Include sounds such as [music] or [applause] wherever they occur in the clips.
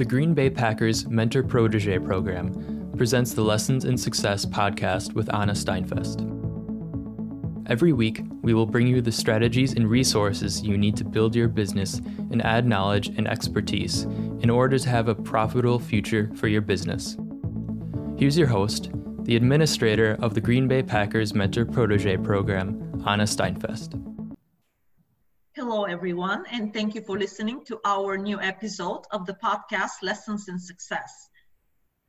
The Green Bay Packers Mentor Protege program presents the Lessons in Success podcast with Anna Steinfest. Every week, we will bring you the strategies and resources you need to build your business and add knowledge and expertise in order to have a profitable future for your business. Here's your host, the administrator of the Green Bay Packers Mentor Protege program, Anna Steinfest. Hello, everyone, and thank you for listening to our new episode of the podcast Lessons in Success.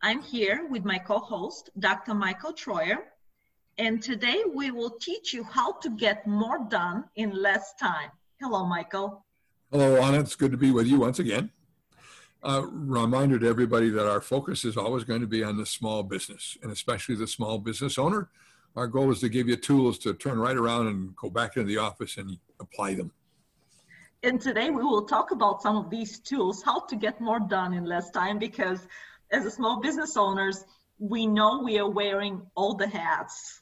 I'm here with my co host, Dr. Michael Troyer, and today we will teach you how to get more done in less time. Hello, Michael. Hello, Anna. It's good to be with you once again. Uh, reminder to everybody that our focus is always going to be on the small business and especially the small business owner. Our goal is to give you tools to turn right around and go back into the office and apply them. And today we will talk about some of these tools, how to get more done in less time, because as a small business owners, we know we are wearing all the hats,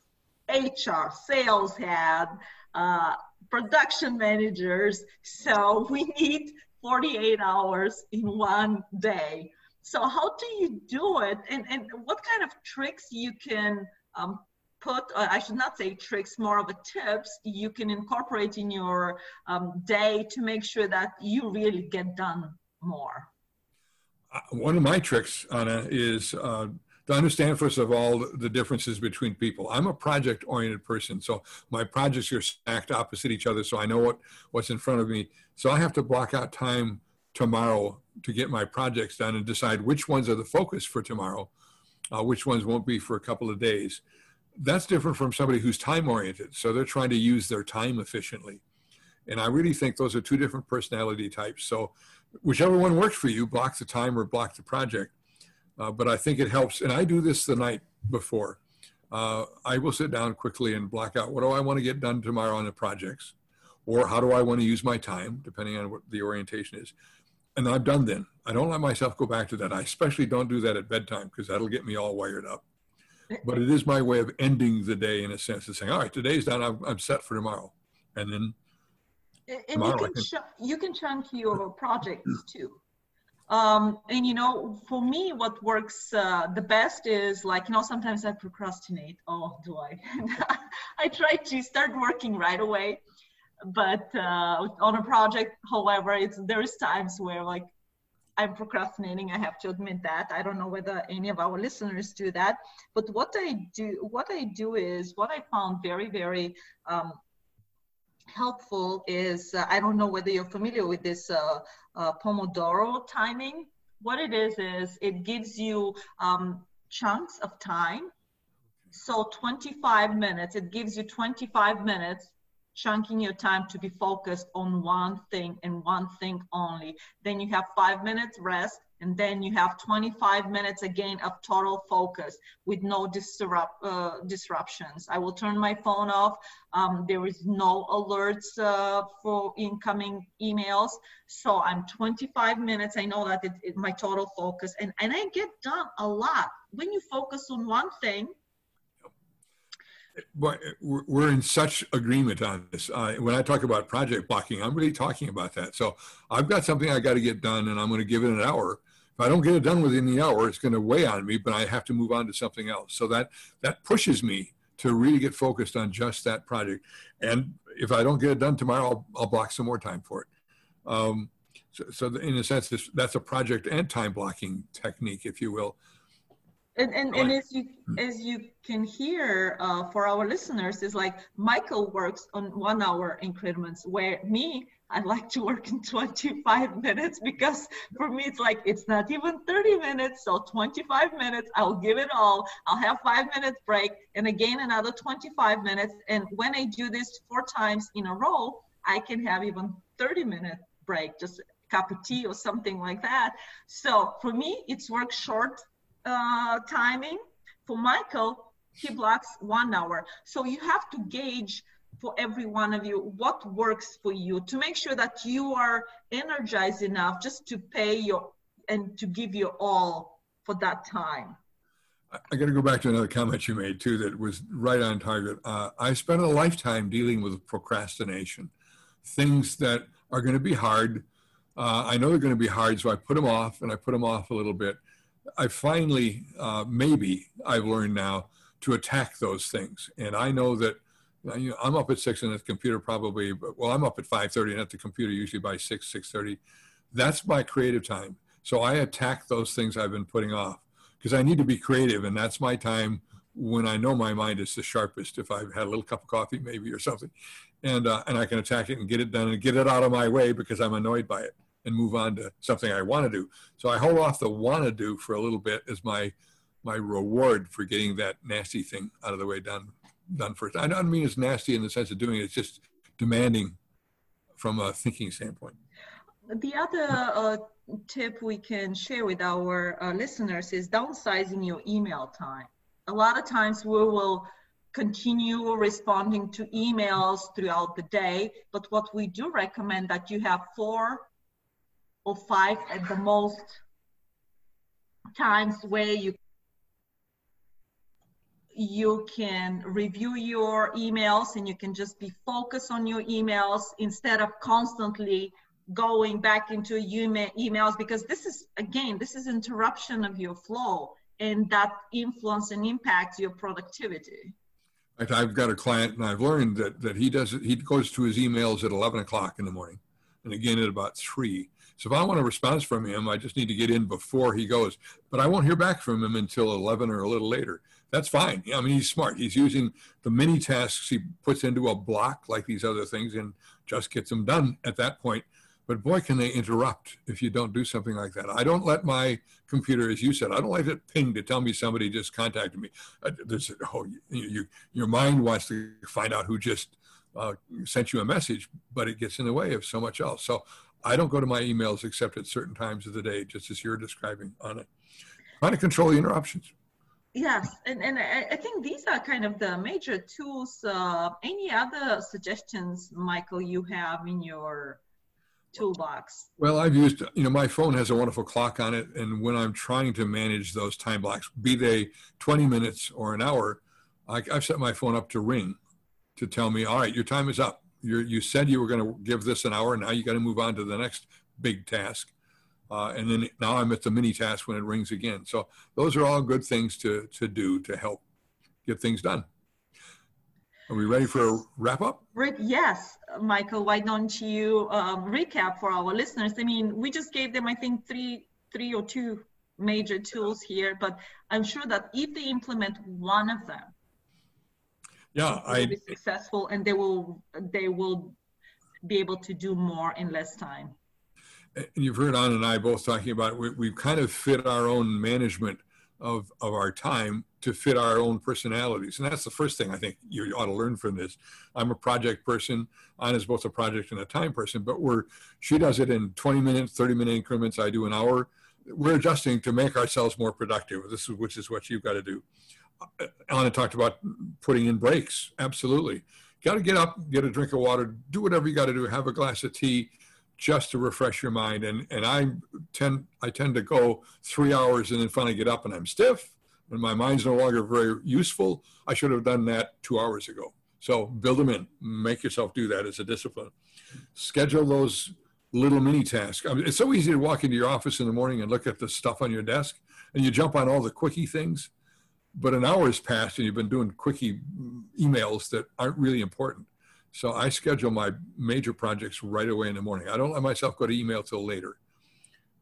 HR, sales hat, uh, production managers. So [laughs] we need 48 hours in one day. So how do you do it? And, and what kind of tricks you can um, put, uh, I should not say tricks, more of a tips you can incorporate in your um, day to make sure that you really get done more? Uh, one of my tricks, Anna, is uh, to understand, first of all, the differences between people. I'm a project oriented person, so my projects are stacked opposite each other, so I know what, what's in front of me. So I have to block out time tomorrow to get my projects done and decide which ones are the focus for tomorrow, uh, which ones won't be for a couple of days that's different from somebody who's time oriented. So they're trying to use their time efficiently. And I really think those are two different personality types. So whichever one works for you, block the time or block the project. Uh, but I think it helps. And I do this the night before. Uh, I will sit down quickly and block out what do I want to get done tomorrow on the projects, or how do I want to use my time, depending on what the orientation is. And I'm done then. I don't let myself go back to that. I especially don't do that at bedtime because that'll get me all wired up but it is my way of ending the day in a sense of saying, all right, today's done. I'm, I'm set for tomorrow. And then and, and you can, can you can chunk your projects too. Um, and you know, for me, what works uh, the best is like you know sometimes I procrastinate. Oh, do I? [laughs] I try to start working right away, but uh, on a project, however, it's there is times where like I'm procrastinating. I have to admit that. I don't know whether any of our listeners do that. But what I do, what I do is what I found very, very um, helpful is uh, I don't know whether you're familiar with this uh, uh, Pomodoro timing. What it is is it gives you um, chunks of time. So 25 minutes. It gives you 25 minutes chunking your time to be focused on one thing and one thing only. Then you have five minutes rest, and then you have 25 minutes again of total focus with no disrupt, uh, disruptions. I will turn my phone off. Um, there is no alerts uh, for incoming emails. So I'm 25 minutes. I know that it's it, my total focus, and, and I get done a lot. When you focus on one thing, we're in such agreement on this. Uh, when I talk about project blocking, I'm really talking about that. So I've got something I got to get done, and I'm going to give it an hour. If I don't get it done within the hour, it's going to weigh on me, but I have to move on to something else. So that that pushes me to really get focused on just that project. And if I don't get it done tomorrow, I'll, I'll block some more time for it. Um, so, so in a sense, that's a project and time blocking technique, if you will. And, and, and as you as you can hear uh, for our listeners is like Michael works on one hour increments where me I like to work in 25 minutes because for me it's like it's not even 30 minutes so 25 minutes I'll give it all. I'll have five minutes break and again another 25 minutes. And when I do this four times in a row I can have even 30 minute break just a cup of tea or something like that. So for me it's work short uh, timing. For Michael, he blocks one hour. So you have to gauge for every one of you what works for you to make sure that you are energized enough just to pay your and to give your all for that time. I got to go back to another comment you made too that was right on target. Uh, I spent a lifetime dealing with procrastination, things that are going to be hard Uh, I know they're going to be hard, so I put them off and I put them off a little bit. I finally, uh, maybe I've learned now to attack those things. And I know that you know, I'm up at six and at the computer probably, well, I'm up at 5.30 and at the computer usually by 6, 6.30. That's my creative time. So I attack those things I've been putting off because I need to be creative. And that's my time when I know my mind is the sharpest, if I've had a little cup of coffee maybe or something. And, uh, and I can attack it and get it done and get it out of my way because I'm annoyed by it and move on to something I want to do. So I hold off the want to do for a little bit as my my reward for getting that nasty thing out of the way done done first. I don't mean it's nasty in the sense of doing it; it's just demanding from a thinking standpoint. The other uh, tip we can share with our uh, listeners is downsizing your email time. A lot of times we will continue responding to emails throughout the day, but what we do recommend that you have four or five at the most times where you you can review your emails and you can just be focused on your emails instead of constantly going back into emails because this is again this is interruption of your flow and that influence and impacts your productivity. I've got a client and i've learned that, that he does he goes to his emails at 11 o'clock in the morning and again at about 3 so if I want a response from him, I just need to get in before he goes. But I won't hear back from him until 11 or a little later. That's fine. I mean, he's smart. He's using the mini tasks he puts into a block like these other things and just gets them done at that point. But boy, can they interrupt if you don't do something like that. I don't let my computer, as you said, I don't let it ping to tell me somebody just contacted me. Uh, there's, oh, you, you, your mind wants to find out who just uh, sent you a message, but it gets in the way of so much else. So I don't go to my emails except at certain times of the day, just as you're describing on it. Trying to control the interruptions. Yes, and, and I think these are kind of the major tools. Uh, any other suggestions, Michael, you have in your toolbox? Well, I've used, you know, my phone has a wonderful clock on it. And when I'm trying to manage those time blocks, be they 20 minutes or an hour, I, I've set my phone up to ring to tell me, all right, your time is up you you said you were going to give this an hour. And now you got to move on to the next big task. Uh, and then now I'm at the mini task when it rings again. So those are all good things to, to do to help get things done. Are we ready for a wrap up? Rick, yes, Michael. Why don't you um, recap for our listeners? I mean, we just gave them, I think, three, three or two major tools here, but I'm sure that if they implement one of them, yeah I, be successful and they will they will be able to do more in less time and you've heard Anna and I both talking about we, we've kind of fit our own management of, of our time to fit our own personalities. And that's the first thing I think you ought to learn from this. I'm a project person. Anna's both a project and a time person, but we're, she does it in 20 minutes, 30 minute increments. I do an hour. We're adjusting to make ourselves more productive. This is, which is what you've got to do. Anna talked about putting in breaks. Absolutely. Got to get up, get a drink of water, do whatever you got to do, have a glass of tea just to refresh your mind. And, and I tend, I tend to go three hours and then finally get up and I'm stiff and my mind's no longer very useful. I should have done that two hours ago. So build them in, make yourself do that as a discipline. Schedule those little mini tasks. I mean, it's so easy to walk into your office in the morning and look at the stuff on your desk and you jump on all the quickie things but an hour has passed and you've been doing quickie emails that aren't really important. So I schedule my major projects right away in the morning. I don't let myself go to email till later.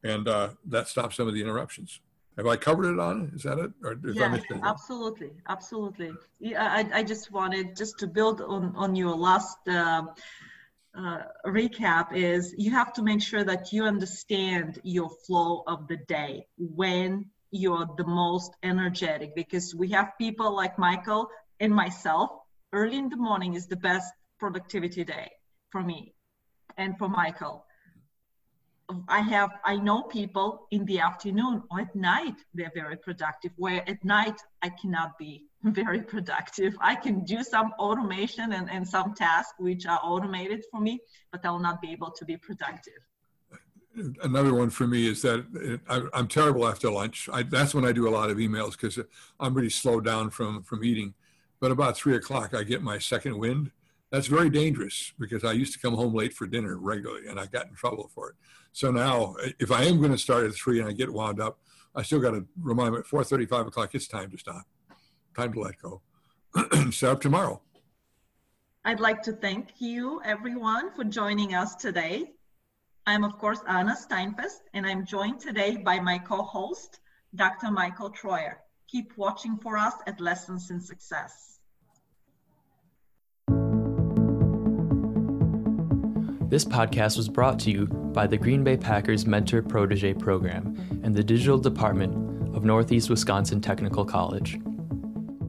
And uh, that stops some of the interruptions. Have I covered it on? Is that it? Or yes, absolutely, absolutely. Yeah, I, I just wanted just to build on on your last uh, uh, recap. Is you have to make sure that you understand your flow of the day when you're the most energetic because we have people like Michael and myself. Early in the morning is the best productivity day for me and for Michael. I have I know people in the afternoon or at night they're very productive. Where at night I cannot be [laughs] very productive. I can do some automation and, and some tasks which are automated for me, but I will not be able to be productive another one for me is that I, am terrible after lunch. I, that's when I do a lot of emails because I'm really slowed down from from eating. But about three o'clock, I get my second wind, That's very dangerous because I used to come home late for dinner regularly and I got in trouble for it. So now, if I am going to start at three and I get wound up, I still got to remind me at four thirty, five o'clock. It's time to stop. Time to let go. [clears throat] Set up tomorrow. I'd like to thank you, everyone, for joining us today. I'm, of course, Anna Steinfest, and I'm joined today by my co host, Dr. Michael Troyer. Keep watching for us at Lessons in Success. This podcast was brought to you by the Green Bay Packers Mentor Protege Program and the Digital Department of Northeast Wisconsin Technical College.